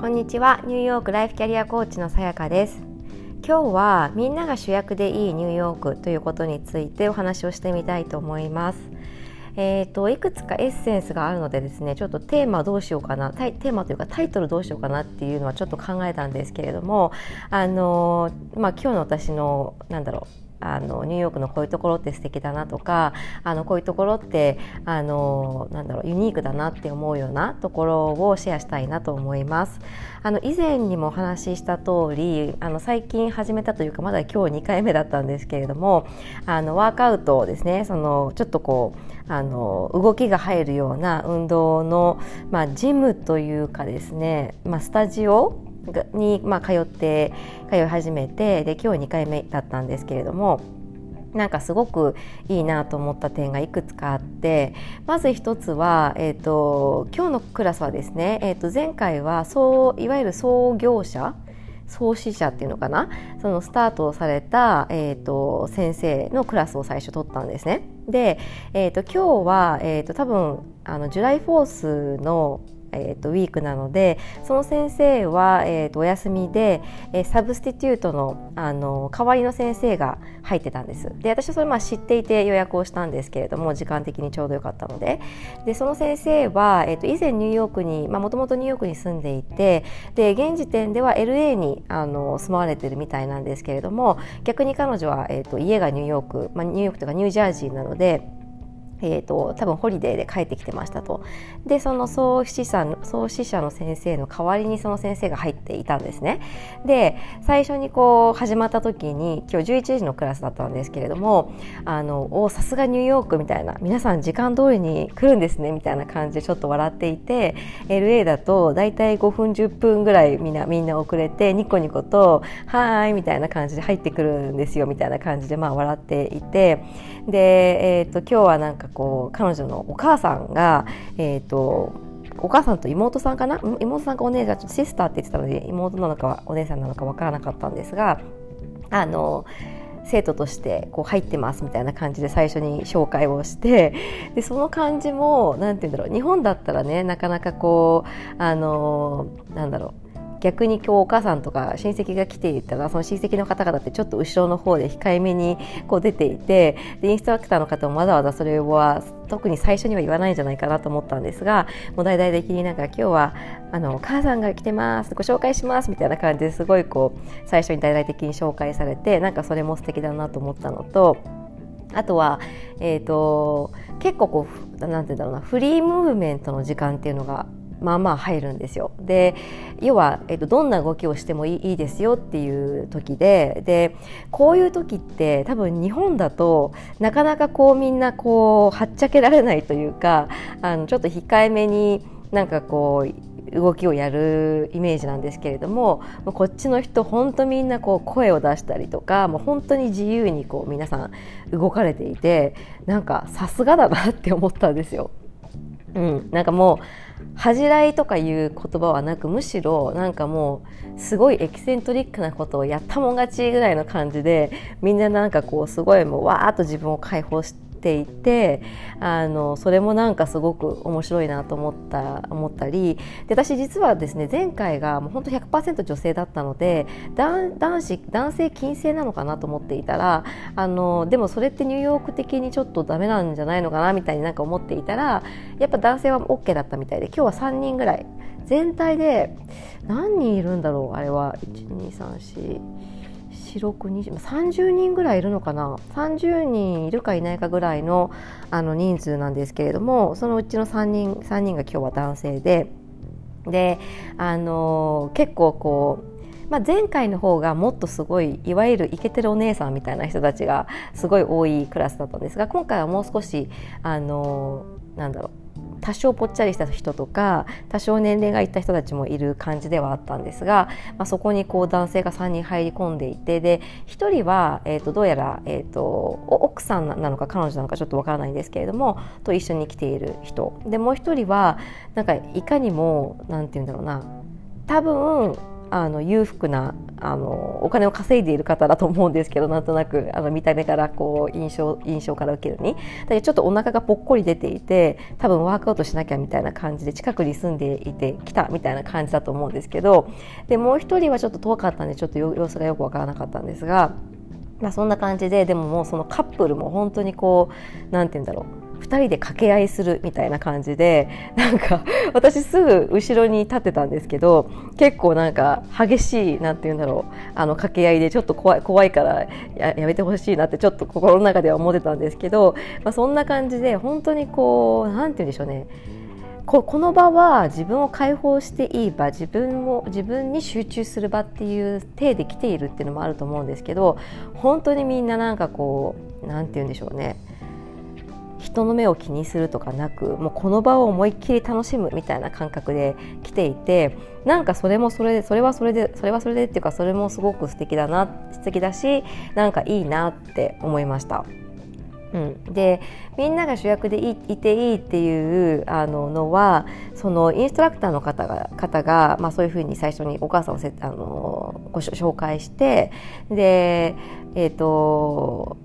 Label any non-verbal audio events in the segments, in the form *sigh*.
こんにちは。ニューヨークライフキャリアコーチのさやかです。今日はみんなが主役でいいニューヨークということについてお話をしてみたいと思います。えーと、いくつかエッセンスがあるのでですねちょっとテーマどうしようかなテーマというかタイトルどうしようかなっていうのはちょっと考えたんですけれどもあの、まあ、今日の私のなんだろうあのニューヨークのこういうところって素敵だなとかあのこういうところってあのなんだろうユニークだなって思うようなところをシェアしたいなと思います。あの以前にもお話しした通りあの最近始めたというかまだ今日2回目だったんですけれどもあのワークアウトですねそのちょっとこうあの動きが入るような運動の、まあ、ジムというかですね、まあ、スタジオに、まあ、通って通い始めてで今日2回目だったんですけれどもなんかすごくいいなと思った点がいくつかあってまず一つは、えーと、今日のクラスはですね、えー、と前回はそういわゆる創業者創始者っていうのかなそのスタートをされた、えーと、先生のクラスを最初取ったんですね。で、えーと、今日は、えー、と多分あのジュライフォースのえーと、 week なのでその先生は、えーと、お休みで、えー、 substitute のあの代わりの先生が入ってたんですで私はそれまあ知っていて予約をしたんですけれども時間的にちょうどよかったのででその先生は、えーと、以前ニューヨークにもともとニューヨークに住んでいてで現時点では LA にあの住まわれてるみたいなんですけれども逆に彼女は、えー、と家がニューヨーク、まあ、ニューヨークとかニュージャージーなので。えーと、多分ホリデーで帰ってきてましたと。でその創始者創始者の先生の代わりにその先生が入っていたんですね。で最初にこう始まった時に今日11時のクラスだったんですけれどもあのおさすがニューヨークみたいな皆さん時間通りに来るんですねみたいな感じでちょっと笑っていて LA だと大体5分10分ぐらいみんなみんな遅れてニコニコと「はーい」みたいな感じで入ってくるんですよみたいな感じでまあ笑っていて。で、えーと、今日はなんかこう彼女のお母さんが、えーと、お母さんと妹さんかな？妹さんかお姉さんシスターって言ってたので妹なのかお姉さんなのか分からなかったんですがあの生徒としてこう入ってますみたいな感じで最初に紹介をしてでその感じも何て言うんだろう。日本だったらねなかなかこうあのなんだろう。逆に今日お母さんとか親戚が来ていたらその親戚の方々ってちょっと後ろの方で控えめにこう出ていてでインストラクターの方もわざわざそれは特に最初には言わないんじゃないかなと思ったんですがもう大々的になんか今日はあのお母さんが来てますご紹介しますみたいな感じですごいこう最初に大々的に紹介されてなんかそれも素敵だなと思ったのと。あとは、えー、と結構こうなんて言うんだろうなフリームーブメントの時間っていうのがまあまあ入るんですよ。で要は、えっと、どんな動きをしてもいいですよっていう時ででこういう時って多分日本だとなかなかこうみんなこうはっちゃけられないというかあのちょっと控えめになんかこう動きをやるイメージなんですけれどもこっちの人本当みんなこう声を出したりとかもう本当に自由にこう皆さん動かれていてなんかさすがだなって思ったんですよ。うん、なんかもう恥じらいとかいう言葉はなくむしろなんかもうすごいエキセントリックなことをやったもん勝ちぐらいの感じでみんななんかこうすごいもうわーっと自分を解放してていてあのそれもなんかすごく面白いなと思った思ったりで私実はですね前回がもう本当100%女性だったので男子男性禁制なのかなと思っていたらあのでもそれってニューヨーク的にちょっとダメなんじゃないのかなみたいになんか思っていたらやっぱ男性は OK だったみたいで今日は3人ぐらい。全体で何人いるんだろうあれは。1234 30人ぐらいいるのかな？30人いるかいないかぐらいのあの人数なんですけれどもそのうちの3人 ,3 人が今日は男性でであの結構こうまあ、前回の方がもっとすごいいわゆるイケてるお姉さんみたいな人たちがすごい多いクラスだったんですが今回はもう少しあのなんだろう多少ぽっちゃりした人とか多少年齢がいった人たちもいる感じではあったんですが、まあ、そこにこう男性が3人入り込んでいてで1人は、えー、とどうやら、えーと、奥さんなのか彼女なのかちょっとわからないんですけれどもと一緒に来ている人。でもう1人はなんかいかにもなんて言うんだろうな多分あの裕福なあのお金を稼いでいる方だと思うんですけど *laughs* なんとなくあの見た目からこう印象印象から受けるにだちょっとお腹がぽっこり出ていて多分ワークアウトしなきゃみたいな感じで近くに住んでいて来たみたいな感じだと思うんですけどでもう一人はちょっと遠かったんでちょっと様子がよく分からなかったんですが。まあ、そんな感じででももうそのカップルも本当にこう何て言うんだろう2人で掛け合いするみたいな感じでなんか私すぐ後ろに立ってたんですけど結構なんか激しいなんて言うんだろうあの掛け合いでちょっと怖い怖いからややめてほしいなってちょっと心の中では思ってたんですけど、まあ、そんな感じで本当にこう何て言うんでしょうね。ここの場は自分を解放していい場自分を自分に集中する場っていう体で来ているっていうのもあると思うんですけど本当にみんななんかこう何て言うんでしょうね。人の目を気にするとかなくもうこの場を思いっきり楽しむみたいな感覚で来ていてなんかそれもそれでそれはそれでそれはそれでっていうかそれもすごく素敵だな素敵だしなんかいいなって思いました。うん、でみんなが主役でいいていいっていうあののはそのインストラクターの方が方が、まあ、そういうふうに最初にお母さんをせあのご紹介してで、えーと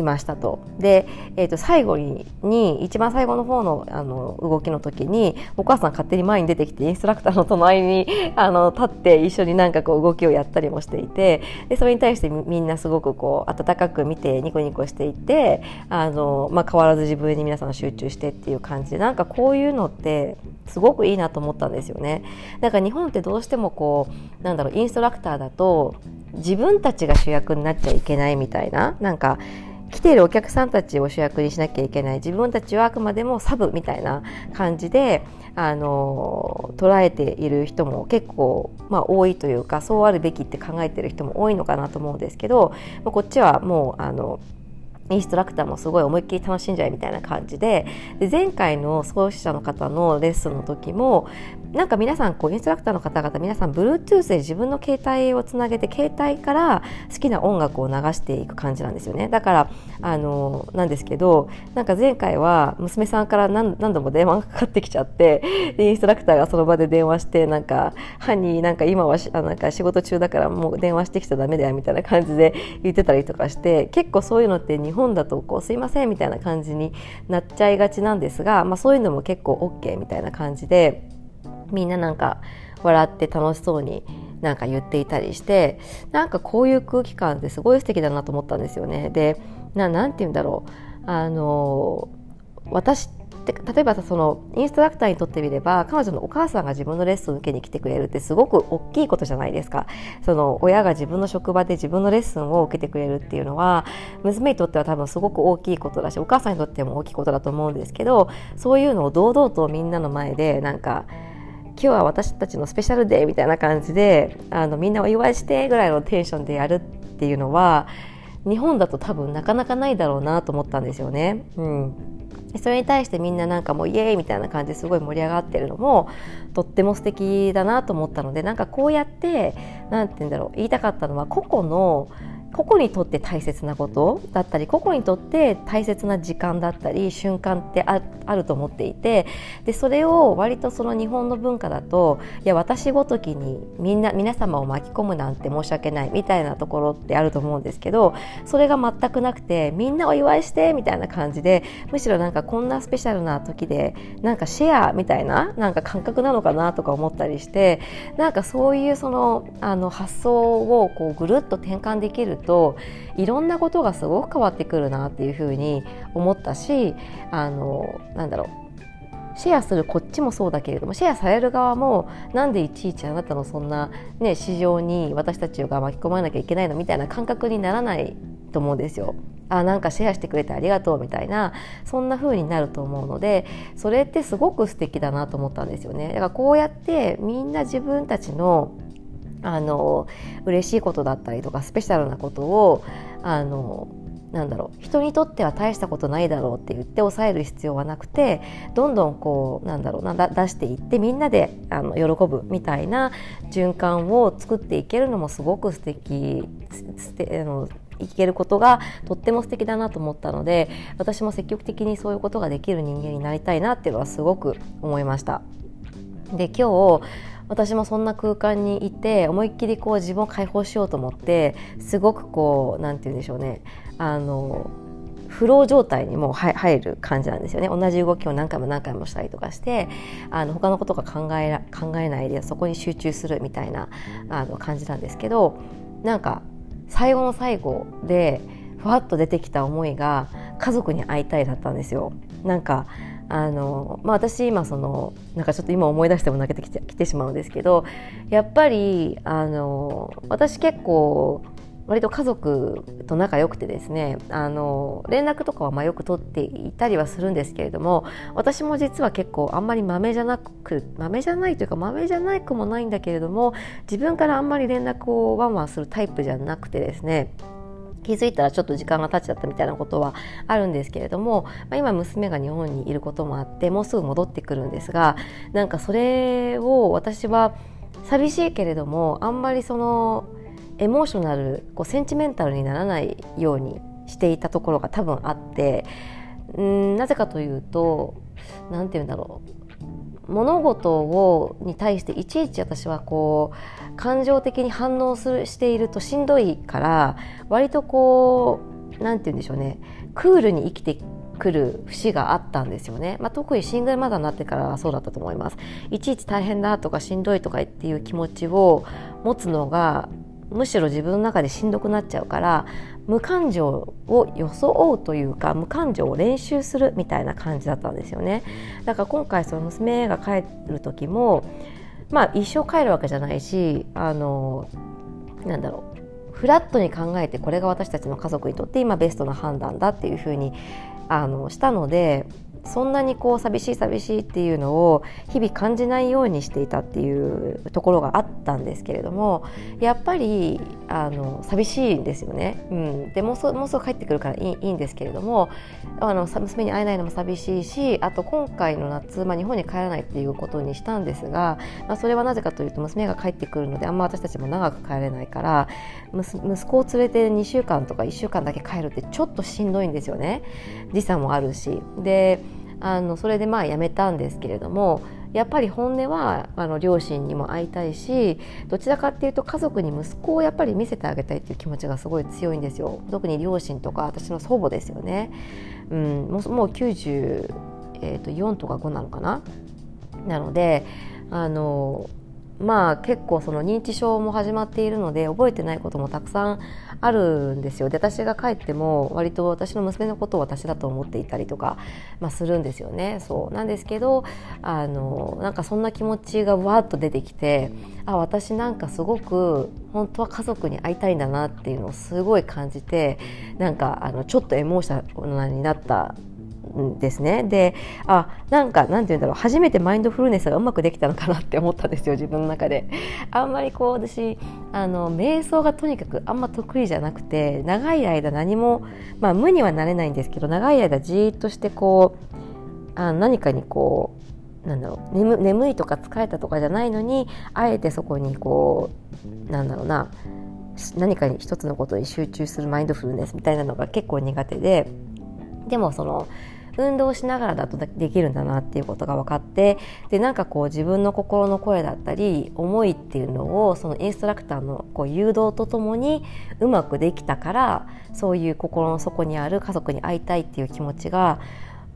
いましたと。で、えー、と最後にに一番最後の方のあの動きの時にお母さん勝手に前に出てきてインストラクターの隣に *laughs* あの立って一緒になんかこう動きをやったりもしていてでそれに対してみんなすごくこう温かく見てニコニコしていてあの、まあ、変わらず自分に皆さん集中してっていう感じでなんかこういうのってすごくいいなと思ったんですよね。だか日本ってどうしてもこうなんだろうインストラクターだと自分たちが主役になっちゃいけないみたいななんか来ているお客さんたちを主役にしなきゃいけない。自分たちはあくまでもサブみたいな感じであの捉えている人も結構、まあ、多いというかそうあるべきって考えている人も多いのかなと思うんですけど、まあ、こっちはもうあのインストラクターもすごい思いっきり楽しんじゃいみたいな感じでで前回の創始者の方のレッスンの時もなんか皆さんこうインストラクターの方々皆さん Bluetooth で自分の携帯をつなげて携帯から好きな音楽を流していく感じなんですよね。だからあのなんですけどなんか前回は娘さんから何度も電話がかかってきちゃってインストラクターがその場で電話してなんか「ハニーなんか今はあなんか仕事中だからもう電話してきちゃダメだよ」みたいな感じで言ってたりとかして結構そういうのって日本本だとこう「すいません」みたいな感じになっちゃいがちなんですが、まあ、そういうのも結構 OK みたいな感じで。みんななんか笑って楽しそうになんか言っていたりしてなんかこういう空気感ってすごい素敵だなと思ったんですよね。でなんて言うんだろうあの私例えばそのインストラクターにとってみれば彼女のお母さんが自分のレッスンを受けに来てくれるってすごく大きいことじゃないですかその親が自分の職場で自分のレッスンを受けてくれるっていうのは娘にとっては多分すごく大きいことだしお母さんにとっても大きいことだと思うんですけどそういうのを堂々とみんなの前でなんか今日は私たちのスペシャルデーみたいな感じであのみんなお祝いしてぐらいのテンションでやるっていうのは日本だと多分なかなかないだろうなと思ったんですよね。うんそれに対してみんななんかもうイエーイみたいな感じですごい盛り上がってるのもとっても素敵だなと思ったのでなんかこうやって何て言うんだろう言いたかったのは個々の個々にとって大切なことだったり個々にとって大切な時間だったり瞬間ってあると思っていてでそれを割とその日本の文化だといや私ごときにみんな皆様を巻き込むなんて申し訳ないみたいなところってあると思うんですけどそれが全くなくてみんなお祝いしてみたいな感じでむしろなんかこんなスペシャルな時でなんかシェアみたいななんか感覚なのかなとか思ったりしてなんかそういうそのあの発想をこうぐるっと転換できるといろんなことがすごく変わってくるなっていうふうに思ったしあのなんだろうシェアするこっちもそうだけれどもシェアされる側もなんでいちいちあなたのそんな、ね、市場に私たちが巻き込まなきゃいけないのみたいな感覚にならないと思うんですよ。あなんかシェアしてくれてありがとうみたいなそんな風になると思うのでそれってすごく素敵だなと思ったんですよね。だからこうやってみんな自分たちのあの嬉しいことだったりとかスペシャルなことをあのなんだろう人にとっては大したことないだろうって言って抑える必要はなくてどんどんこうなんだろうな出していってみんなであの喜ぶみたいな循環を作っていけるのもすごく素敵すてあのいけることがとっても素敵だなと思ったので私も積極的にそういうことができる人間になりたいなっていうのはすごく思いました。で今日私もそんな空間にいて思いっきりこう自分を解放しようと思ってすごくこう何て言うんでしょうねあのフロー状態にもう入る感じなんですよね同じ動きを何回も何回もしたりとかしてあの他のことが考え考えないでそこに集中するみたいなあの感じなんですけどなんか最後の最後でふわっと出てきた思いが家族に会いたいだったんですよ。なんかあのまあ、私今そのなんかちょっと今思い出しても泣けてきてきてしまうんですけどやっぱりあの私結構割と家族と仲良くてですねあの連絡とかはまあよく取っていたりはするんですけれども私も実は結構あんまりまめじゃなくまめじゃないというかまめじゃないくもないんだけれども自分からあんまり連絡をワンワンするタイプじゃなくてですね気づいたらちょっと時間が経っちゃったみたいなことはあるんですけれども、まあ、今娘が日本にいることもあってもうすぐ戻ってくるんですがなんかそれを私は寂しいけれどもあんまりそのエモーショナルこうセンチメンタルにならないようにしていたところが多分あってんなぜかというと何て言うんだろう。物事をに対していちいち私はこう感情的に反応するしているとしんどいから割とこう何て言うんでしょうね。クールに生きてくる節があったんですよね、まあ、特にシングルマザーになってからはそうだったと思います。いちいち大変だとかしんどいとかっていう気持ちを持つのがむしろ自分の中でしんどくなっちゃうから無感情を装うというか無感情を練習するみたいな感じだったんですよね。だから今回その娘が帰る時もまあ一生帰るわけじゃないしあのなんだろうフラットに考えてこれが私たちの家族にとって今ベストな判断だっていうふうにあのしたのでそんなにこう寂しい寂しいっていうのを日々感じないようにしていたっていうところがあったんですけれどもやっぱりあの寂しいんですよね、うん、でもうすもうすぐ帰ってくるからいいいいんですけれどもあの娘に会えないのも寂しいしあと今回の夏、まあ、日本に帰らないっていうことにしたんですが、まあ、それはなぜかというと娘が帰ってくるのであんま私たちも長く帰れないから息子を連れて2週間とか1週間だけ帰るってちょっとしんどいんですよね。時差もあるし。であのそれでまあやめたんですけれどもやっぱり本音はあの両親にも会いたいしどちらかっていうと家族に息子をやっぱり見せてあげたいっていう気持ちがすごい強いんですよ。特に両親とか私の祖母ですよね、うん、もうもう94、えー、と4とか5なのかな？なのであのまあ結構その認知症も始まっているので覚えてないこともたくさんあるんですよ。で私が帰っても割と私の娘のことを私だと思っていたりとか、まあ、するんですよね。そう。なんですけどあのなんかそんな気持ちがわっと出てきてあ私なんかすごく本当は家族に会いたいんだなっていうのをすごい感じてなんかあのちょっとエモーショナルになったですね。であなんかなんて言うんだろう。初めてマインドフルネスがうまくできたのかなって思ったんですよ自分の中で。あんまりこう私あの瞑想がとにかくあんま得意じゃなくて長い間何も、まあ、無にはなれないんですけど長い間じーっとしてこうあ何かにこうなんだろう。眠眠いとか疲れたとかじゃないのにあえてそこにこうなんだろうな。何かに一つのことに集中するマインドフルネスみたいなのが結構苦手で。でもその運動しながらだとできるんだなっていうことが分かってでなんかこう自分の心の声だったり思いっていうのをそのインストラクターのこう誘導とともにうまくできたからそういう心の底にある家族に会いたいっていう気持ちが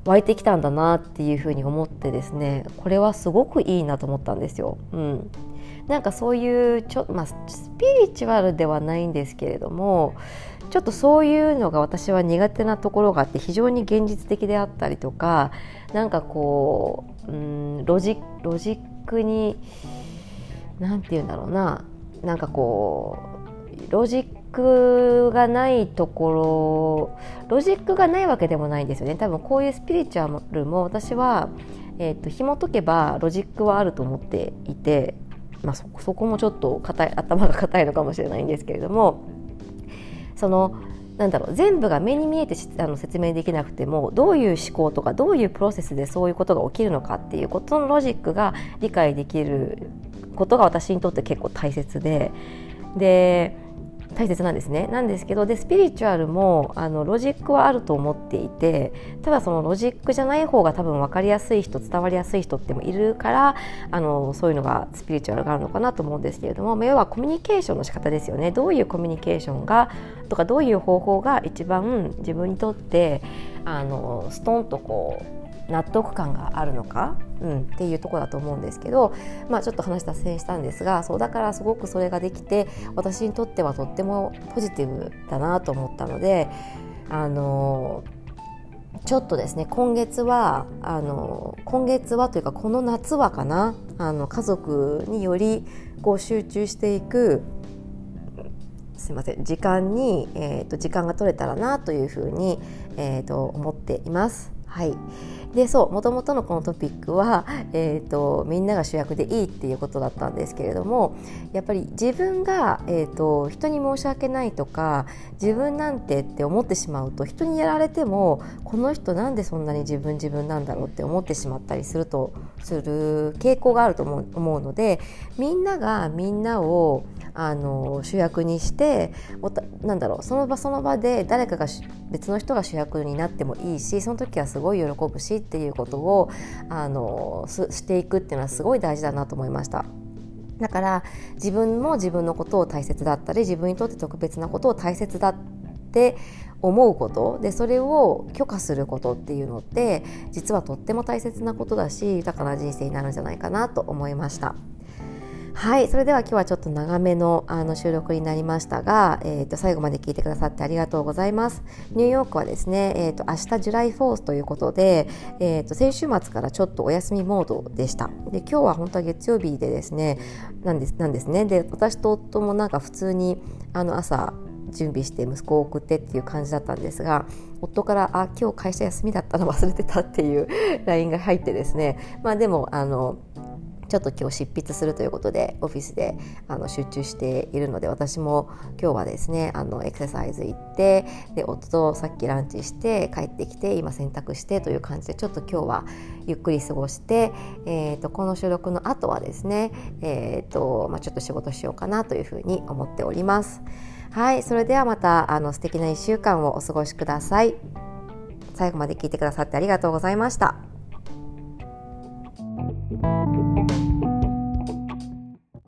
湧いてきたんだなっていうふうに思ってですねこれはすごくいいなと思ったんですよ。うん、なんかそういうちょ、まあ、スピリチュアルではないんですけれどもちょっとそういうのが私は苦手なところがあって非常に現実的であったりとかなんかこううんロジロジックに何て言うんだろうななんかこうロジックがないところロジックがないわけでもないんですよね。多分こういうスピリチュアルも私は、えーと、紐解けばロジックはあると思っていて、まあ、そこもちょっと硬い頭が硬いのかもしれないんですけれどもそのなんだろう全部が目に見えてあの説明できなくてもどういう思考とかどういうプロセスでそういうことが起きるのかっていうことのロジックが理解できることが私にとって結構大切で。で大切なんですね。なんですけどでスピリチュアルもあのロジックはあると思っていてただそのロジックじゃない方が多分分かりやすい人伝わりやすい人ってもいるからあのそういうのがスピリチュアルがあるのかなと思うんですけれども要はコミュニケーションの仕方ですよね。どういうコミュニケーションがとかどういう方法が一番自分にとってあのストンとこう納得感があるのか、うん、っていうとこだと思うんですけど、まあ、ちょっと話脱線したんですがそうだからすごくそれができて私にとってはとってもポジティブだなと思ったのであのちょっとですね今月はあの今月はというかこの夏はかな？あの家族によりこう集中していくすいません時間に、えーと、時間が取れたらなというふうに、えーと思っています。はい、でそうもともとのこのトピックは、えーと、みんなが主役でいいっていうことだったんですけれどもやっぱり自分が、えーと、人に申し訳ないとか自分なんてって思ってしまうと人にやられてもこの人なんでそんなに自分自分なんだろうって思ってしまったりするとする傾向があると思うのでみんながみんなをあの主役にしてなんだろうその場その場で誰かが別の人が主役になってもいいしその時はすごい喜ぶしっていうことをあのしていくっていうのはすごい大事だなと思いました。だから自分も自分のことを大切だったり自分にとって特別なことを大切だって思うことでそれを許可することっていうのって実はとっても大切なことだし豊かな人生になるんじゃないかなと思いました。はいそれでは今日はちょっと長めのあの収録になりましたが、えー、と最後まで聞いてくださってありがとうございます。ニューヨークはですね、えー、と明日ジュライフォースということで、えー、と先週末からちょっとお休みモードでした。で今日は本当は月曜日でですねなんですなんですね。で私と夫もなんか普通にあの朝準備して息子を送ってっていう感じだったんですが夫から「あ今日会社休みだったの忘れてた」っていう *laughs* LINE が入ってですね。まあでもあのちょっと今日執筆するということでオフィスであの集中しているので私も今日はですねあのエクササイズ行ってで夫とさっきランチして帰ってきて今洗濯してという感じでちょっと今日はゆっくり過ごして、えーと、この収録の後はですね、えーとまあ、ちょっと仕事しようかなというふうに思っております。はいそれではまたあの素敵な1週間をお過ごしください。最後まで聞いてくださってありがとうございました。